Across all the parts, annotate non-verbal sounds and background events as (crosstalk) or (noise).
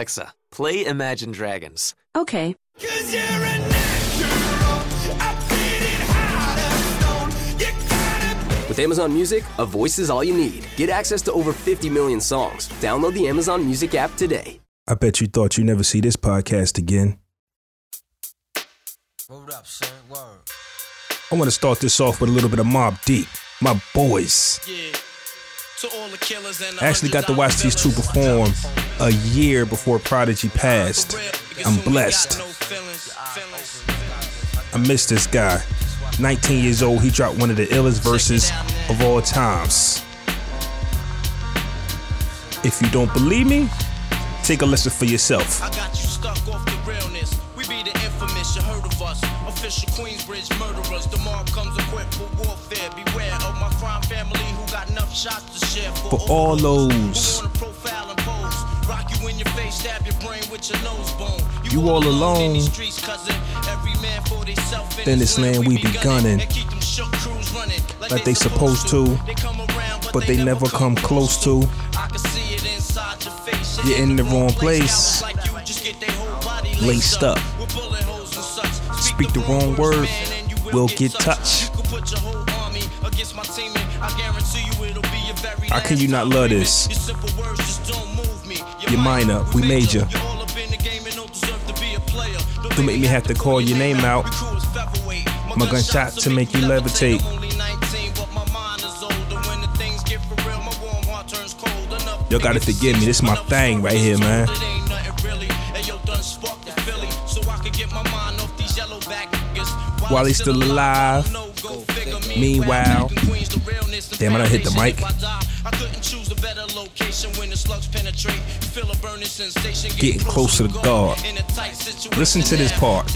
Alexa, play Imagine Dragons. Okay. With Amazon Music, a voice is all you need. Get access to over 50 million songs. Download the Amazon Music app today. I bet you thought you'd never see this podcast again. up, son? Word. I want to start this off with a little bit of Mobb Deep, my boys. I actually got to watch these two perform a year before Prodigy passed. I'm blessed. I miss this guy. 19 years old, he dropped one of the illest verses of all times. If you don't believe me, take a listen for yourself. I got you stuck off the realness. We be the infamous, you heard of us. Official Queensbridge murderers. The mob comes equipped for warfare. Beware of my crime family who got enough shots to share For all those profile and pose. Rock you in your face, stab your brain with your nose bone. You all in alone. these streets, cousin. Every man for theyself in In this land we be gunning. And keep them shook crews running like they supposed to, They come around, but they never come close to. I can see it inside your face. You're in the wrong place. Like you just get their whole body Laced up. Speak the wrong word, we'll get touched. You you How can you not love this? Words we. You're a player. Don't Don't make me have to call your name out. My gunshot to make you levitate. I'm only 19, but my mind is older. When the things get for real, my warm heart turns cold. Enough Y'all gotta forgive me, this is my thing right here, man. While he's still alive. Meanwhile- Damn, I done hit the mic. Getting closer to God. Listen to this part.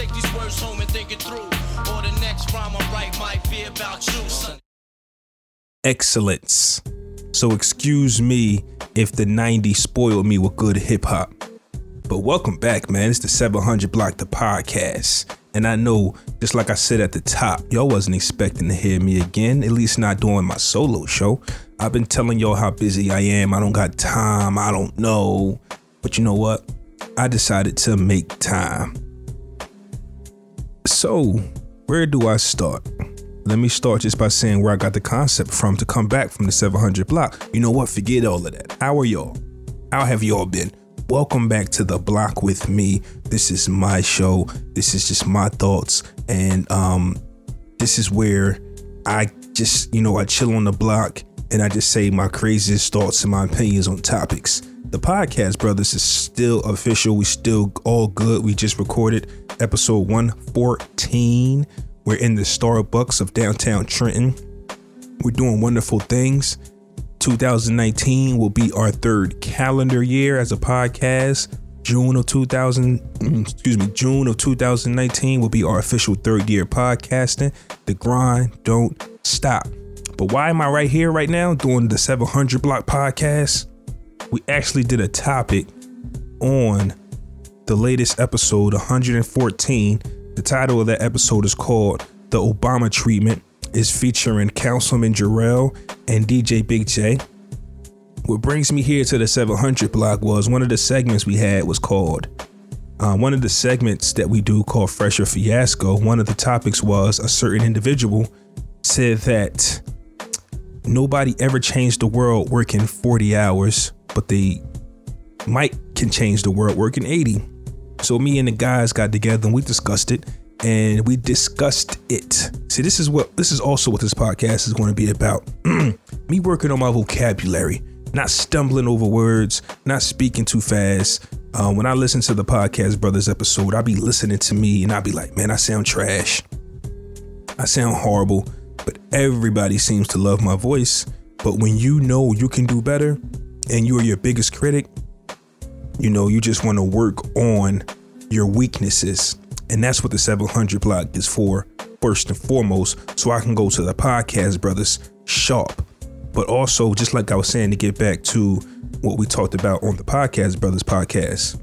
Excellence. So excuse me if the 90s spoiled me with good hip hop. But welcome back, man. It's the 700 Block the podcast. And I know, just like I said at the top, y'all wasn't expecting to hear me again, at least not doing my solo show. I've been telling y'all how busy I am. I don't got time. I don't know. But you know what? I decided to make time. So, where do I start? Let me start just by saying where I got the concept from to come back from the 700 block. You know what? Forget all of that. How are y'all? How have y'all been? Welcome back to the block with me. This is my show. This is just my thoughts. And um, this is where I just, you know, I chill on the block and I just say my craziest thoughts and my opinions on topics. The podcast, brothers, is still official. We still all good. We just recorded episode 114. We're in the Starbucks of downtown Trenton. We're doing wonderful things. 2019 will be our third calendar year as a podcast. June of 2000, mm, excuse me, June of 2019 will be our official third year podcasting. The grind don't stop. But why am I right here right now doing the 700 block podcast? We actually did a topic on the latest episode 114. The title of that episode is called The Obama Treatment is featuring Councilman Jarrell and DJ Big J. What brings me here to the 700 block was one of the segments we had was called uh, one of the segments that we do called Fresher Fiasco. One of the topics was a certain individual said that nobody ever changed the world working 40 hours, but they might can change the world working 80. So me and the guys got together and we discussed it and we discussed it. See, this is what this is also what this podcast is going to be about. (clears throat) me working on my vocabulary, not stumbling over words, not speaking too fast. Uh, when I listen to the podcast brothers episode, I'll be listening to me and I'll be like, man, I sound trash. I sound horrible, but everybody seems to love my voice. But when you know you can do better and you are your biggest critic, you know, you just want to work on your weaknesses. And that's what the 700 block is for, first and foremost, so I can go to the podcast brothers sharp. But also, just like I was saying, to get back to what we talked about on the podcast brothers podcast,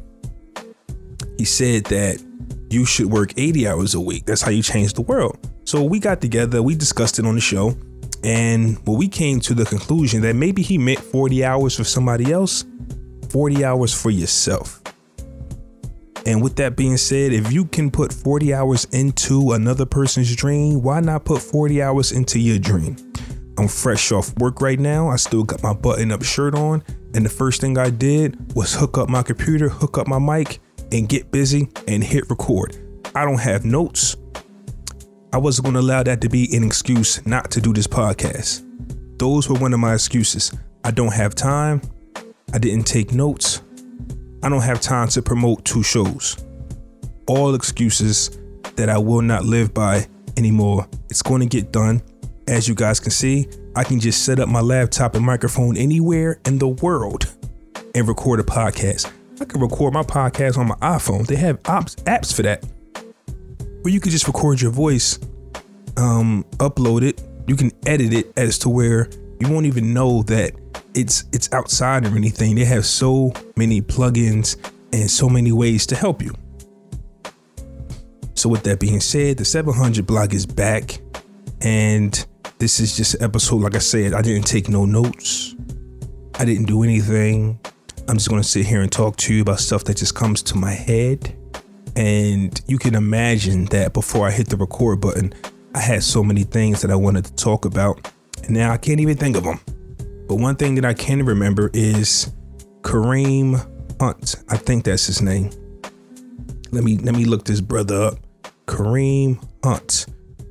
he said that you should work 80 hours a week. That's how you change the world. So we got together, we discussed it on the show, and well, we came to the conclusion that maybe he meant 40 hours for somebody else, 40 hours for yourself. And with that being said, if you can put 40 hours into another person's dream, why not put 40 hours into your dream? I'm fresh off work right now. I still got my button up shirt on. And the first thing I did was hook up my computer, hook up my mic, and get busy and hit record. I don't have notes. I wasn't going to allow that to be an excuse not to do this podcast. Those were one of my excuses. I don't have time. I didn't take notes. I don't have time to promote two shows. All excuses that I will not live by anymore. It's going to get done. As you guys can see, I can just set up my laptop and microphone anywhere in the world and record a podcast. I can record my podcast on my iPhone. They have apps, for that. Where you can just record your voice, um, upload it. You can edit it as to where you won't even know that it's it's outside or anything. They have so many plugins and so many ways to help you. So with that being said, the 700 block is back and this is just an episode like I said, I didn't take no notes. I didn't do anything. I'm just going to sit here and talk to you about stuff that just comes to my head. And you can imagine that before I hit the record button, I had so many things that I wanted to talk about. And now I can't even think of them. But one thing that I can remember is Kareem Hunt. I think that's his name. Let me let me look this brother up. Kareem Hunt.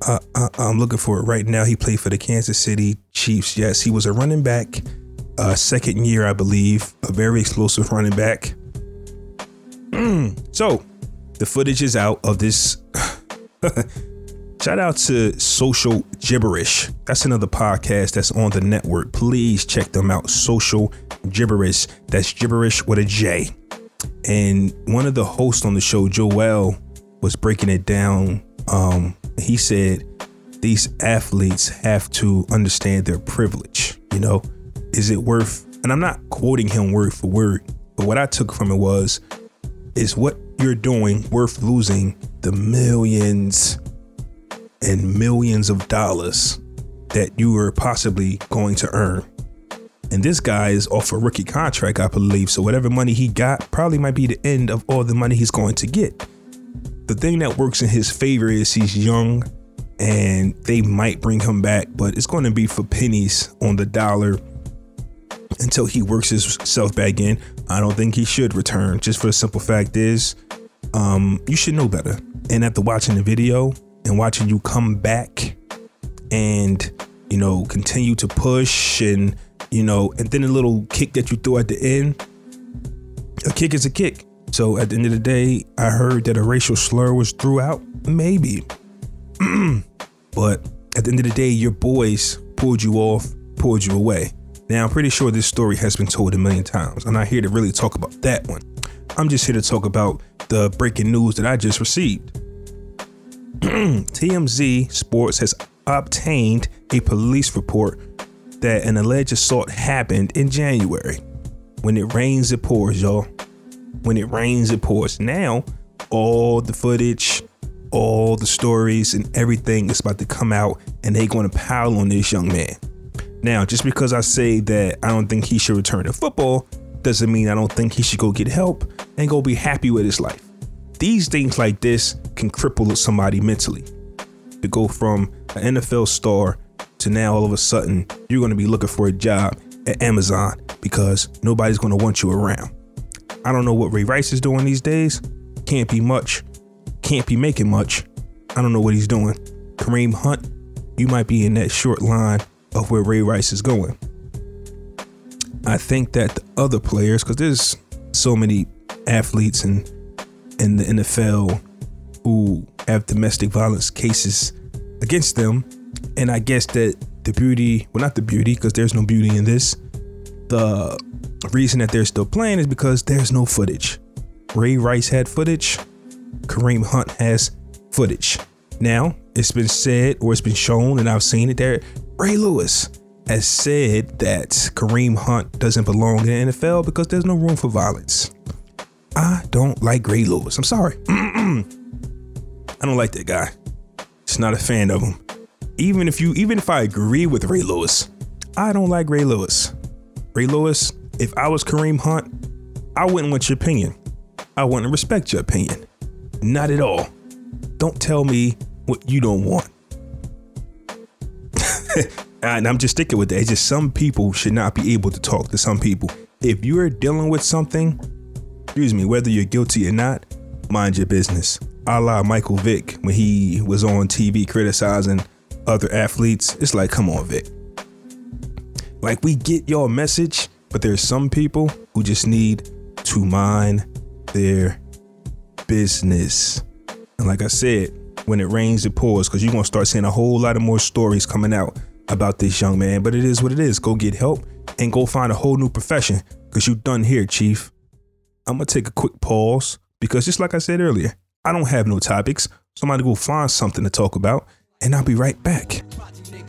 Uh, uh, I'm looking for it right now. He played for the Kansas City Chiefs. Yes, he was a running back, uh, second year, I believe, a very explosive running back. (clears throat) so, the footage is out of this (laughs) Shout out to Social Gibberish. That's another podcast that's on the network. Please check them out. Social Gibberish. That's gibberish with a J. And one of the hosts on the show, Joel, was breaking it down. Um, he said these athletes have to understand their privilege. You know, is it worth? And I'm not quoting him word for word, but what I took from it was, is what you're doing worth losing the millions and millions of dollars that you are possibly going to earn. And this guy is off a rookie contract, I believe. So whatever money he got probably might be the end of all the money he's going to get. The thing that works in his favor is he's young and they might bring him back, but it's going to be for pennies on the dollar until he works himself back in. I don't think he should return. Just for the simple fact is, um, you should know better. And after watching the video, and watching you come back and you know continue to push and you know and then a little kick that you throw at the end a kick is a kick. So at the end of the day i heard that a racial slur was throughout maybe. (clears throat) But at the end of the day your boys pulled you off pulled you away. Now i'm pretty sure this story has been told a million times i'm not here to really talk about that one. I'm just here to talk about the breaking news that i just received (clears throat) TMZ Sports has obtained a police report that an alleged assault happened in January. When it rains, it pours, y'all. When it rains, it pours. Now, all the footage, all the stories, and everything is about to come out, and they're going to pile on this young man. Now, just because I say that I don't think he should return to football doesn't mean I don't think he should go get help and go be happy with his life. These things like this can cripple somebody mentally. To go from an NFL star to now all of a sudden you're going to be looking for a job at Amazon because nobody's going to want you around. I don't know what Ray Rice is doing these days. Can't be much. Can't be making much. I don't know what he's doing. Kareem Hunt, you might be in that short line of where Ray Rice is going. I think that the other players, because there's so many athletes and in the NFL who have domestic violence cases against them. And I guess that the beauty, well, not the beauty, because there's no beauty in this. The reason that they're still playing is because there's no footage. Ray Rice had footage, Kareem Hunt has footage. Now, it's been said or it's been shown, and I've seen it there. Ray Lewis has said that Kareem Hunt doesn't belong in the NFL because there's no room for violence. I don't like Ray Lewis. I'm sorry. (clears throat) I don't like that guy. Just not a fan of him. Even if you, even if I agree with Ray Lewis, I don't like Ray Lewis. Ray Lewis, if I was Kareem Hunt, I wouldn't want your opinion. I wouldn't respect your opinion. Not at all. Don't tell me what you don't want. (laughs) and I'm just sticking with that. It's just some people should not be able to talk to some people. If you are dealing with something, excuse me, whether you're guilty or not, mind your business. A la Michael Vick when he was on TV criticizing other athletes. It's like, come on, Vick. Like, we get your message, but there's some people who just need to mind their business. And like I said, when it rains, it pours, because you're going to start seeing a whole lot of more stories coming out about this young man. But it is what it is. Go get help and go find a whole new profession, because you done here, Chief. I'm to take a quick pause, because just like I said earlier, I don't have no topics. So I'm to go find something to talk about, and I'll be right back.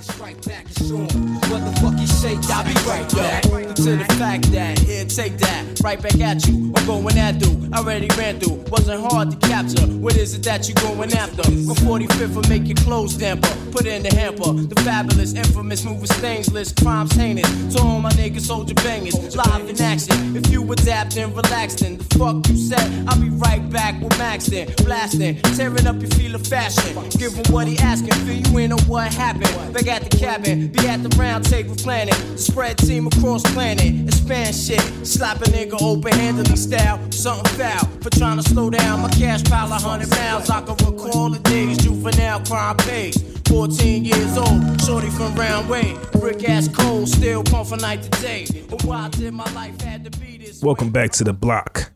What the fuck you say? I'll be right back. To the fact that here, take that right back at you. I'm going at dude. Already ran through. Wasn't hard to capture. What is it that you going after? From 45th will make your clothes damper. Put it in the hamper. The fabulous, infamous, move moving stainless, crimes heinous. To all my niggas, soldier bangers, live in action. If you adapt and relax, then the fuck you said. I'll be right back with Max then, blasting, tearing up your feel of fashion. Give him what he asking, Feel you in on what happened. Back at the cabin, be at the round table planning. Spread team across planet, expand shit. Slap a nigga open handedly style, something foul. For trying to slow down my cash pile a hundred miles. I can recall the days juvenile crime pays. 14 years old, shorty from round way. Brick ass cold, still pump from night to day. But why did my life had to be this Welcome back to the block.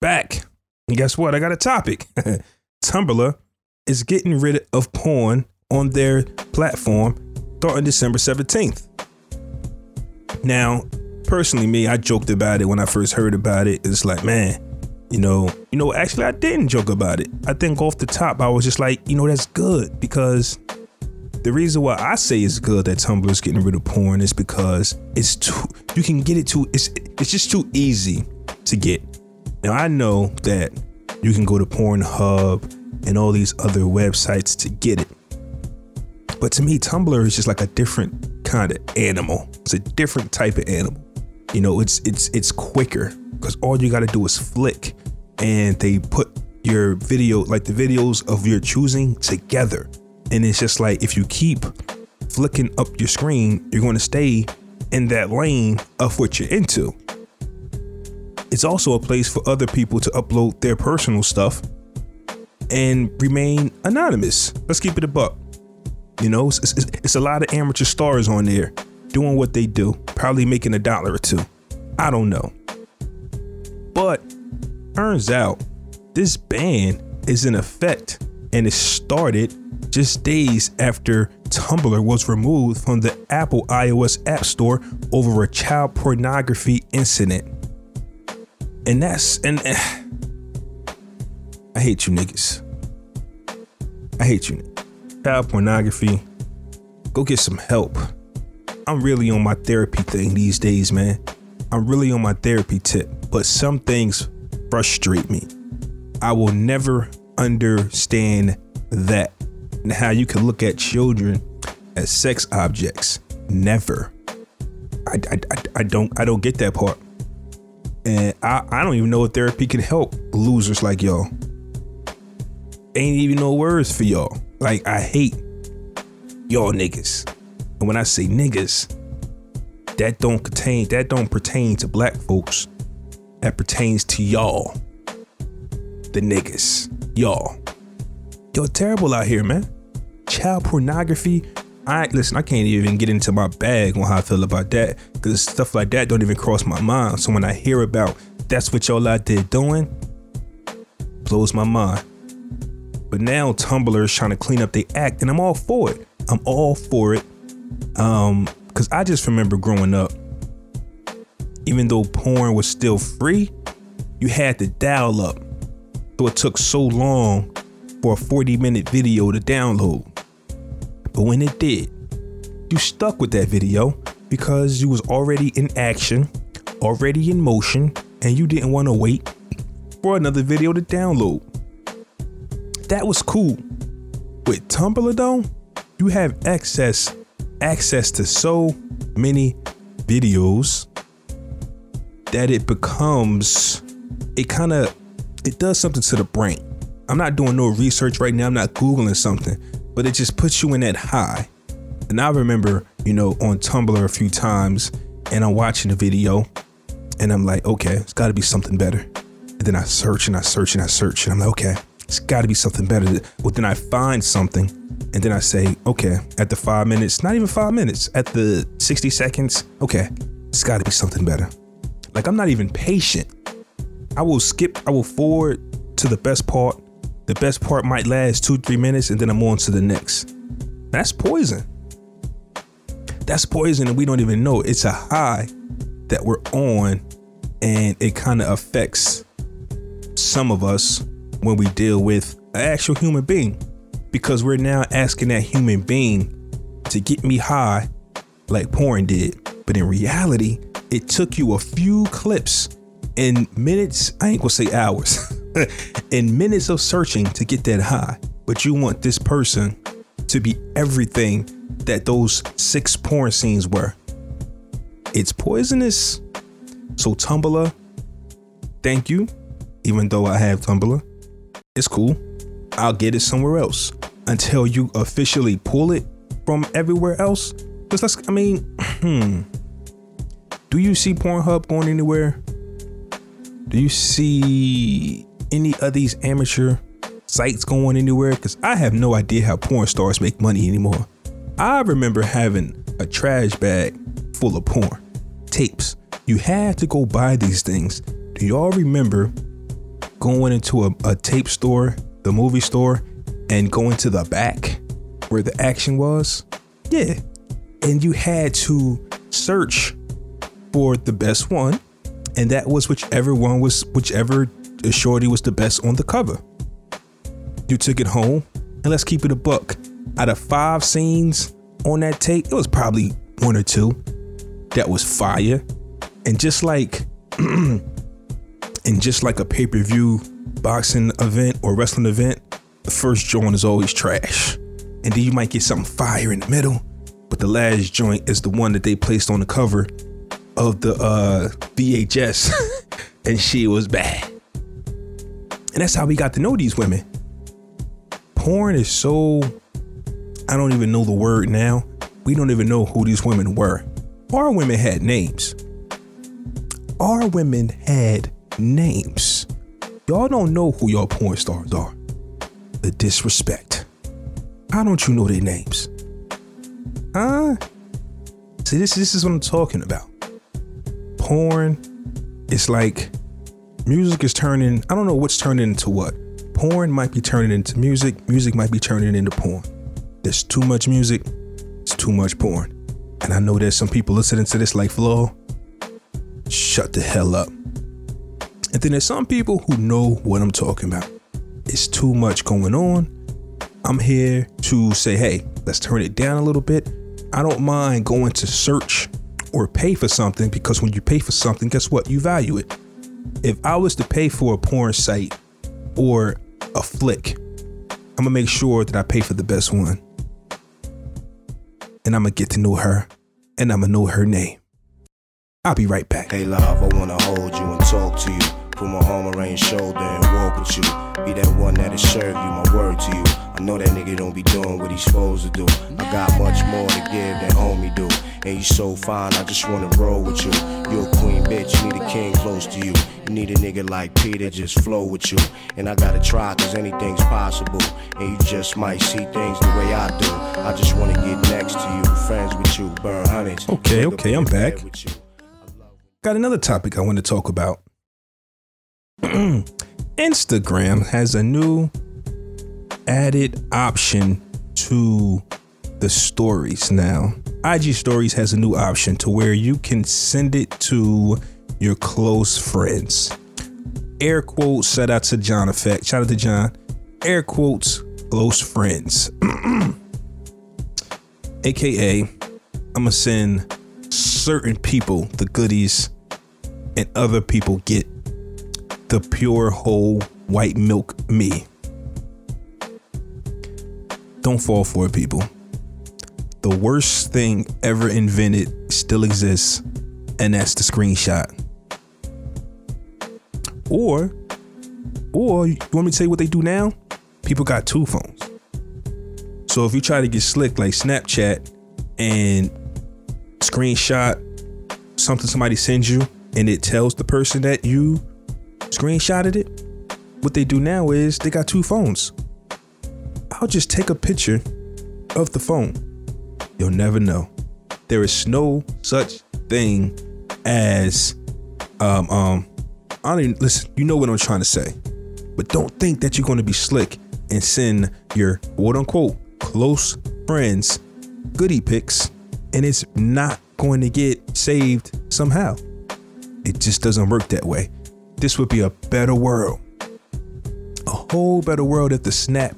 Back. And guess what? I got a topic. (laughs) Tumblr is getting rid of porn on their platform starting December 17th. Now, personally, me, I joked about it when I first heard about it. It's like, man, you know, you know, actually I didn't joke about it. I think off the top, I was just like, you know, that's good because the reason why I say it's good that Tumblr is getting rid of porn is because it's too you can get it too it's it's just too easy to get. Now I know that you can go to Pornhub and all these other websites to get it. But to me, Tumblr is just like a different kind of animal. It's a different type of animal. You know, it's it's it's quicker because all you got to do is flick, and they put your video, like the videos of your choosing, together. And it's just like if you keep flicking up your screen, you're going to stay in that lane of what you're into. It's also a place for other people to upload their personal stuff and remain anonymous. Let's keep it a buck. You know, it's, it's, it's a lot of amateur stars on there doing what they do, probably making a dollar or two. I don't know. But turns out this ban is in effect and it started just days after Tumblr was removed from the Apple iOS App Store over a child pornography incident. And that's and eh, (sighs) I hate you niggas. I hate you. Child pornography. Go get some help. I'm really on my therapy thing these days, man. I'm really on my therapy tip, but some things frustrate me. I will never understand that and how you can look at children as sex objects. Never. I, I, I, I don't I don't get that part. And I, I don't even know if therapy can help losers like y'all. Ain't even no words for y'all. Like I hate y'all niggas. And when I say niggas, that don't contain that don't pertain to black folks. That pertains to y'all. The niggas. Y'all. Y'all terrible out here, man. Child pornography. I listen, I can't even get into my bag on how I feel about that. Cause stuff like that don't even cross my mind. So when I hear about that's what y'all out there doing, blows my mind. But now Tumblr is trying to clean up their act, and I'm all for it. I'm all for it. Um, because I just remember growing up, even though porn was still free, you had to dial up. So it took so long for a 40 minute video to download. But when it did, you stuck with that video because you was already in action, already in motion, and you didn't want to wait for another video to download. That was cool. With Tumblr though, you have access access to so many videos that it becomes it kind of it does something to the brain. I'm not doing no research right now. I'm not Googling something, but it just puts you in that high. And I remember, you know, on Tumblr a few times, and I'm watching a video, and I'm like, okay, it's got to be something better. And then I search and I search and I search, and I'm like, okay, it's got to be something better. Well, then I find something, and then I say, okay, at the five minutes, not even five minutes, at the 60 seconds, okay, it's got to be something better. Like I'm not even patient. I will skip, I will forward to the best part. The best part might last two, three minutes, and then I'm on to the next. That's poison. That's poison, and we don't even know. It's a high that we're on, and it kind of affects some of us when we deal with an actual human being because we're now asking that human being to get me high like porn did. But in reality, it took you a few clips in minutes, I ain't gonna say hours, (laughs) in minutes of searching to get that high. But you want this person to be everything that those six porn scenes were. It's poisonous. So, Tumblr, thank you. Even though I have Tumblr, it's cool. I'll get it somewhere else until you officially pull it from everywhere else. Because let's, I mean, (clears throat) hmm. Do you see Pornhub going anywhere? Do you see any of these amateur sites going anywhere? Because I have no idea how porn stars make money anymore. I remember having a trash bag full of porn tapes. You had to go buy these things. Do y'all remember going into a, a tape store, the movie store, and going to the back where the action was? Yeah. And you had to search for the best one, and that was whichever one was whichever shorty was the best on the cover. You took it home, and let's keep it a buck. Out of five scenes on that tape, it was probably one or two that was fire. And just like (clears throat) and just like a pay-per-view boxing event or wrestling event, the first joint is always trash. And then you might get something fire in the middle, but the last joint is the one that they placed on the cover of the uh, VHS, (laughs) and she was bad. And that's how we got to know these women. Porn is so, I don't even know the word now. We don't even know who these women were. Our women had names. Our women had names. Y'all don't know who your porn stars are. The disrespect. How don't you know their names? Huh? See, this, this is what I'm talking about porn, it's like music is turning, I don't know what's turning into what. Porn might be turning into music, music might be turning into porn. There's too much music, it's too much porn. And I know there's some people listening to this like Flaw. Shut the hell up. And then there's some people who know what I'm talking about. It's too much going on. I'm here to say, hey, let's turn it down a little bit. I don't mind going to search or pay for something because when you pay for something, guess what? You value it. If I was to pay for a porn site or a flick, I'm gonna make sure that I pay for the best one. And I'm gonna get to know her and I'm gonna know her name. I'll be right back. Hey, love, I wanna hold you and talk to you. Put my arm around your shoulder and walk with you. Be that one that'll serve you, my word to you. I know that nigga don't be doing what he's supposed to do. I got much more to give than homie do. And you so fine, I just wanna roll with you. You a queen bitch, you need a king close to you. You need a nigga like Peter, just flow with you. And I gotta try, cause anything's possible. And you just might see things the way I do. I just wanna get next to you, friends with you, burn hundreds. Okay, okay, I'm back. Got another topic I want to talk about. (clears throat) Instagram has a new added option to the stories now. IG Stories has a new option to where you can send it to your close friends. Air quotes, shout out to John Effect. Shout out to John. Air quotes, close friends. AKA, I'm gonna send certain people the goodies, and other people get the pure whole white milk me. Don't fall for it, people the worst thing ever invented still exists, and that's the screenshot. Or Or you want me to tell you what they do now? People got two phones. So if you try to get slick like Snapchat and screenshot something somebody sends you and it tells the person that you screenshotted it, what they do now is they got two phones. I'll just take a picture of the phone. You'll never know. There is no such thing as um um I don't even listen, you know what I'm trying to say. But don't think that you're gonna be slick and send your quote unquote close friends goodie pics and it's not going to get saved somehow. It just doesn't work that way. This would be a better world. A whole better world if the snap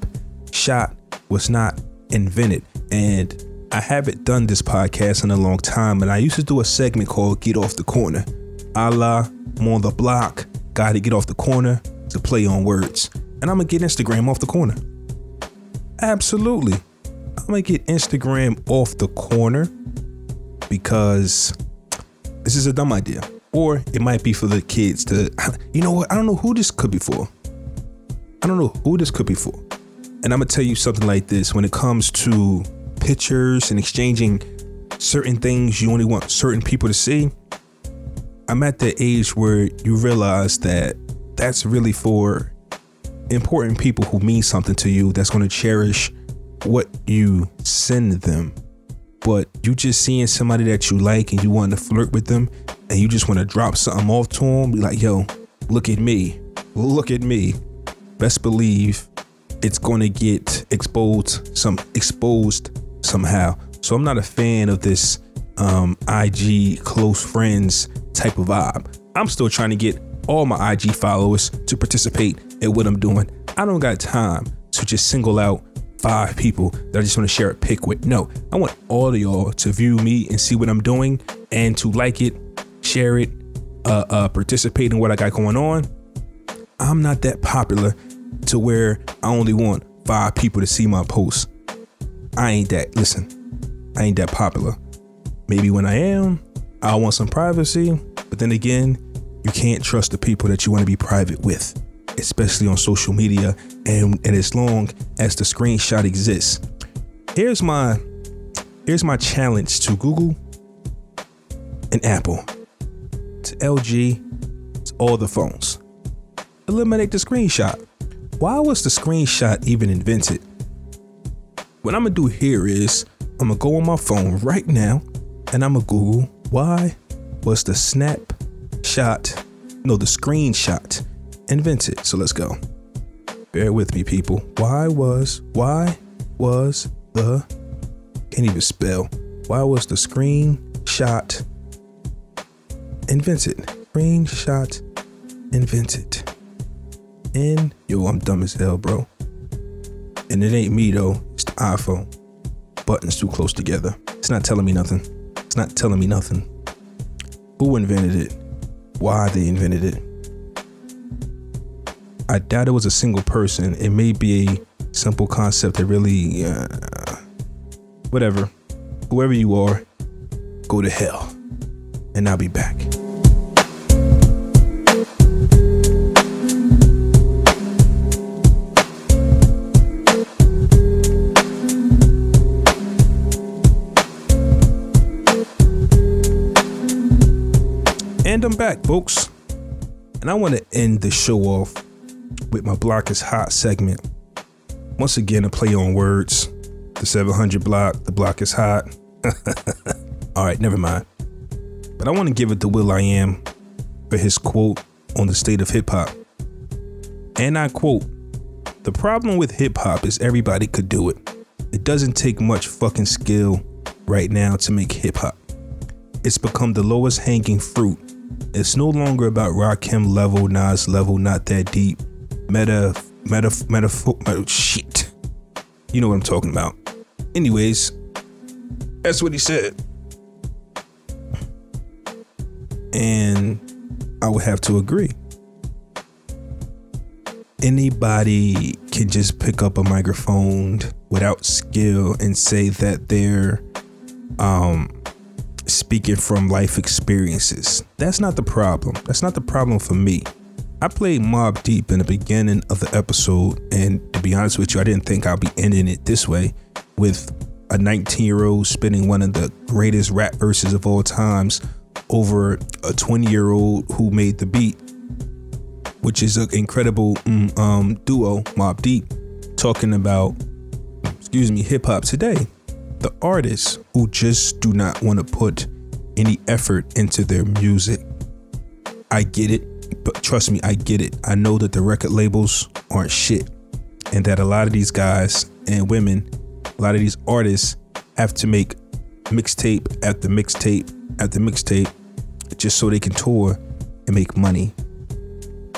shot was not invented. And I haven't done this podcast in a long time, and I used to do a segment called Get Off the Corner. A la, I'm on the block, gotta get off the corner to play on words. And I'm gonna get Instagram off the corner. Absolutely. I'm gonna get Instagram off the corner because this is a dumb idea. Or it might be for the kids to, (sighs) you know what? I don't know who this could be for. I don't know who this could be for. And I'm gonna tell you something like this when it comes to pictures and exchanging certain things you only want certain people to see. I'm at the age where you realize that that's really for important people who mean something to you that's going to cherish what you send them but you just seeing somebody that you like and you want to flirt with them and you just want to drop something off to them, be like, yo, look at me, look at me. Best believe it's going to get exposed some exposed somehow. So I'm not a fan of this um, IG close friends type of vibe. I'm still trying to get all my IG followers to participate in what I'm doing. I don't got time to just single out five people that I just want to share a pic with. No, I want all of y'all to view me and see what I'm doing and to like it, share it, uh, uh, participate in what I got going on. I'm not that popular to where I only want five people to see my posts. I ain't that, listen, I ain't that popular. Maybe when I am, I want some privacy, but then again, you can't trust the people that you want to be private with especially on social media and, and as long as the screenshot exists. Here's my here's my challenge to Google and Apple, to LG, to all the phones. Eliminate the screenshot. Why was the screenshot even invented? What I'm gonna do here is I'm gonna go on my phone right now and I'm gonna Google why was the snapshot, no, the screenshot invented. So let's go. Bear with me, people. Why was, why was the, can't even spell, why was the screenshot invented? Screenshot invented. And yo, I'm dumb as hell, bro. And it ain't me though, it's the iPhone. Buttons too close together. It's not telling me nothing. It's not telling me nothing. Who invented it? Why they invented it? I doubt it was a single person. It may be a simple concept that really, uh, whatever. Whoever you are, go to hell. And I'll be back. And I'm back, folks. And I want to end the show off with my block is hot segment. Once again, a play on words. The 700 block, the block is hot. (laughs) All right, never mind. But I want to give it to will.i.am for his quote on the state of hip hop. And I quote The problem with hip hop is everybody could do it. It doesn't take much fucking skill right now to make hip hop. It's become the lowest hanging fruit. It's no longer about Rakim level, Nas level, not that deep meta meta oh, shit. You know what I'm talking about. Anyways, that's what he said. And I would have to agree. Anybody can just pick up a microphone without skill and say that they're um speaking from life experiences. That's not the problem. That's not the problem for me. I played Mobb Deep in the beginning of the episode, and to be honest with you, I didn't think I'd be ending it this way with a 19 year old spinning one of the greatest rap verses of all times over a 20 year old who made the beat, which is an incredible mm, um, duo, Mobb Deep, talking about, excuse me, hip hop today. The artists who just do not want to put any effort into their music. I get it, but trust me, I get it. I know that the record labels aren't shit, and that a lot of these guys and women, a lot of these artists have to make mixtape after mixtape after mixtape just so they can tour and make money.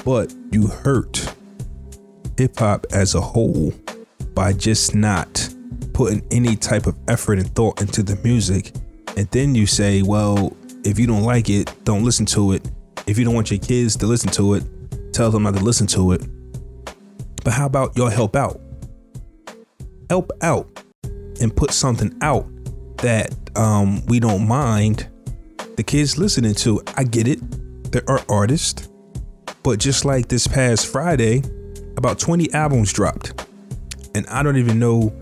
But you hurt hip hop as a whole by just not putting any type of effort and thought into the music and then you say, well, if you don't like it, don't listen to it. If you don't want your kids to listen to it, tell them not to listen to it. But how about y'all help out? Help out and put something out that um, we don't mind the kids listening to. I get it. There are artists. But just like this past Friday, about 20 albums dropped. And I don't even know,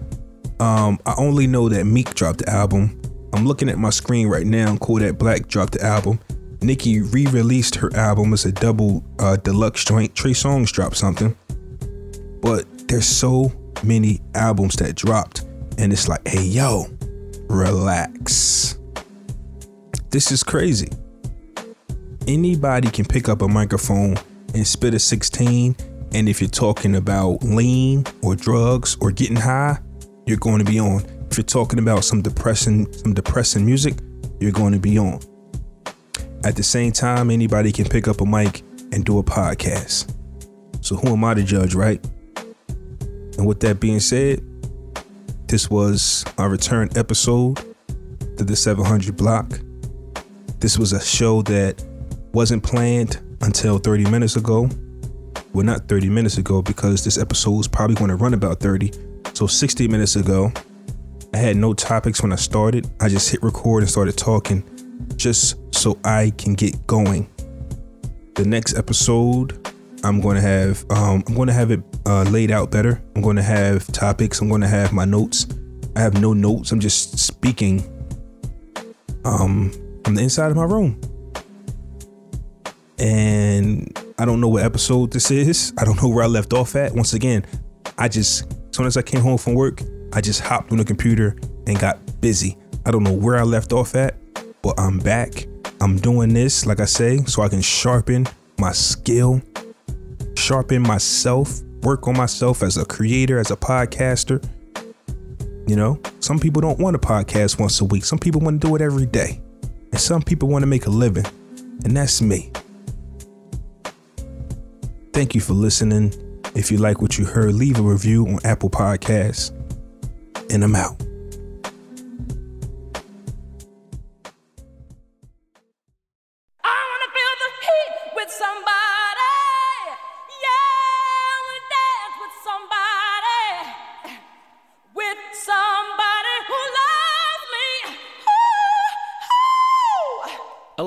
um, I only know that Meek dropped the album. I'm looking at my screen right now. Kodak Black dropped the album. Nicki re-released her album as a double uh, deluxe joint. Trey Songz dropped something. But there's so many albums that dropped, and it's like, hey yo, relax. This is crazy. Anybody can pick up a microphone and spit a 16, and if you're talking about lean or drugs or getting high, you're going to be on. If you're talking about some depressing, some depressing music, you're going to be on. At the same time, anybody can pick up a mic and do a podcast. So who am I to judge, right? And with that being said, this was our return episode to the 700 block. This was a show that wasn't planned until 30 minutes ago. Well, not 30 minutes ago because this episode is probably going to run about 30. So 60 minutes ago, I had no topics when I started. I just hit record and started talking just so I can get going. The next episode, I'm going to have um, I'm going to have it uh, laid out better. I'm going to have topics. I'm going to have my notes. I have no notes. I'm just speaking um, from the inside of my room. And I don't know what episode this is. I don't know where I left off at. Once again, I just as soon as I came home from work, I just hopped on the computer and got busy. I don't know where I left off at, but I'm back. I'm doing this, like I say, so I can sharpen my skill, sharpen myself, work on myself as a creator, as a podcaster. You know, some people don't want a podcast once a week. Some people want to do it every day. And some people want to make a living. And that's me. Thank you for listening. If you like what you heard, leave a review on Apple Podcasts and I'm out.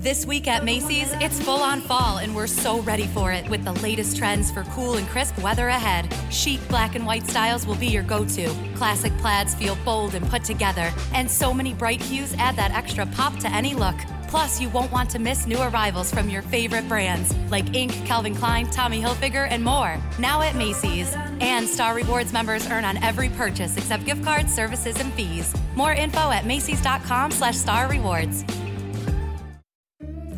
this week at Macy's, it's full on fall, and we're so ready for it with the latest trends for cool and crisp weather ahead. Chic black and white styles will be your go to. Classic plaids feel bold and put together, and so many bright hues add that extra pop to any look. Plus, you won't want to miss new arrivals from your favorite brands like Inc., Calvin Klein, Tommy Hilfiger, and more. Now at Macy's. And Star Rewards members earn on every purchase except gift cards, services, and fees. More info at Macy's.com slash Star Rewards.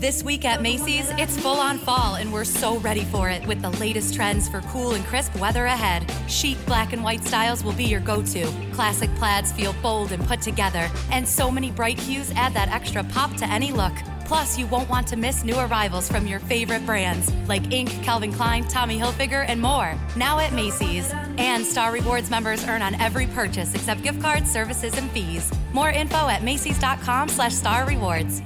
This week at Macy's, it's full on fall, and we're so ready for it with the latest trends for cool and crisp weather ahead. Chic black and white styles will be your go to. Classic plaids feel bold and put together, and so many bright hues add that extra pop to any look. Plus, you won't want to miss new arrivals from your favorite brands like Inc., Calvin Klein, Tommy Hilfiger, and more. Now at Macy's. And Star Rewards members earn on every purchase except gift cards, services, and fees. More info at Macy's.com slash Star Rewards.